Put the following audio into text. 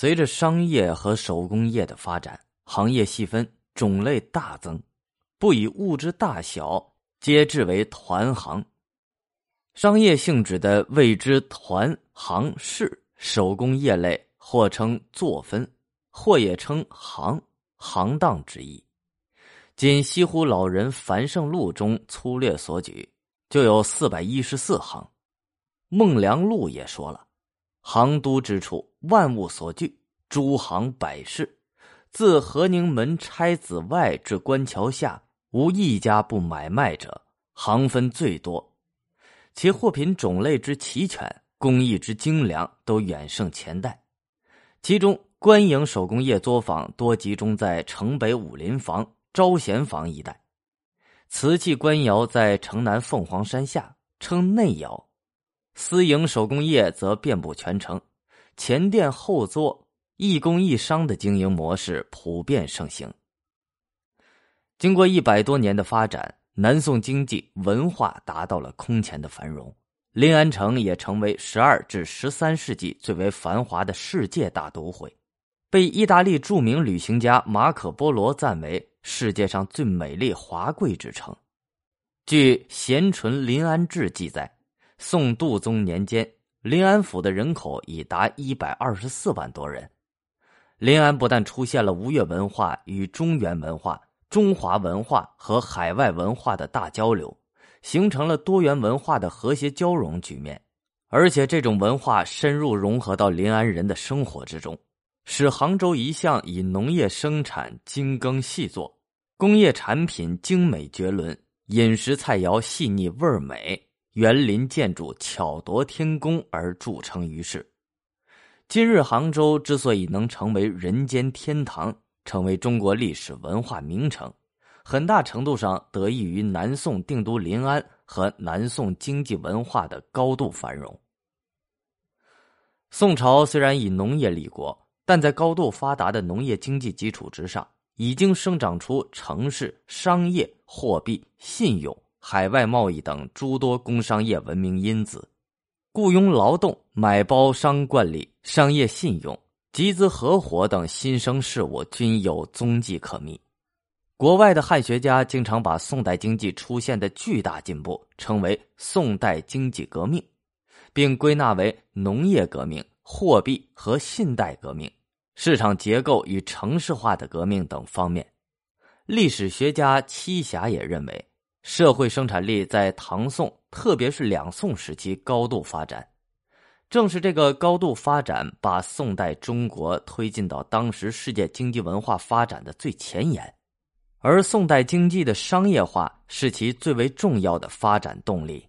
随着商业和手工业的发展，行业细分，种类大增，不以物质大小，皆置为团行。商业性质的谓之团行市，手工业类或称作分，或也称行行当之意。仅西湖老人繁胜录中粗略所举，就有四百一十四行。孟良禄也说了：“行都之处，万物所聚，诸行百事，自和宁门差子外至官桥下，无一家不买卖者。行分最多，其货品种类之齐全，工艺之精良，都远胜前代。其中，官营手工业作坊多集中在城北武林坊。”招贤坊一带，瓷器官窑在城南凤凰山下，称内窑；私营手工业则遍布全城，前店后座，一工一商的经营模式普遍盛行。经过一百多年的发展，南宋经济文化达到了空前的繁荣，临安城也成为十二至十三世纪最为繁华的世界大都会，被意大利著名旅行家马可·波罗赞为。世界上最美丽华贵之城，据《咸淳临安志》记载，宋度宗年间，临安府的人口已达一百二十四万多人。临安不但出现了吴越文化与中原文化、中华文化和海外文化的大交流，形成了多元文化的和谐交融局面，而且这种文化深入融合到临安人的生活之中，使杭州一向以农业生产精耕细作。工业产品精美绝伦，饮食菜肴细腻味美，园林建筑巧夺天工而著称于世。今日杭州之所以能成为人间天堂，成为中国历史文化名城，很大程度上得益于南宋定都临安和南宋经济文化的高度繁荣。宋朝虽然以农业立国，但在高度发达的农业经济基础之上。已经生长出城市、商业、货币、信用、海外贸易等诸多工商业文明因子，雇佣劳动、买包商惯例、商业信用、集资合伙等新生事物均有踪迹可觅。国外的汉学家经常把宋代经济出现的巨大进步称为“宋代经济革命”，并归纳为农业革命、货币和信贷革命。市场结构与城市化的革命等方面，历史学家栖霞也认为，社会生产力在唐宋，特别是两宋时期高度发展。正是这个高度发展，把宋代中国推进到当时世界经济文化发展的最前沿，而宋代经济的商业化是其最为重要的发展动力。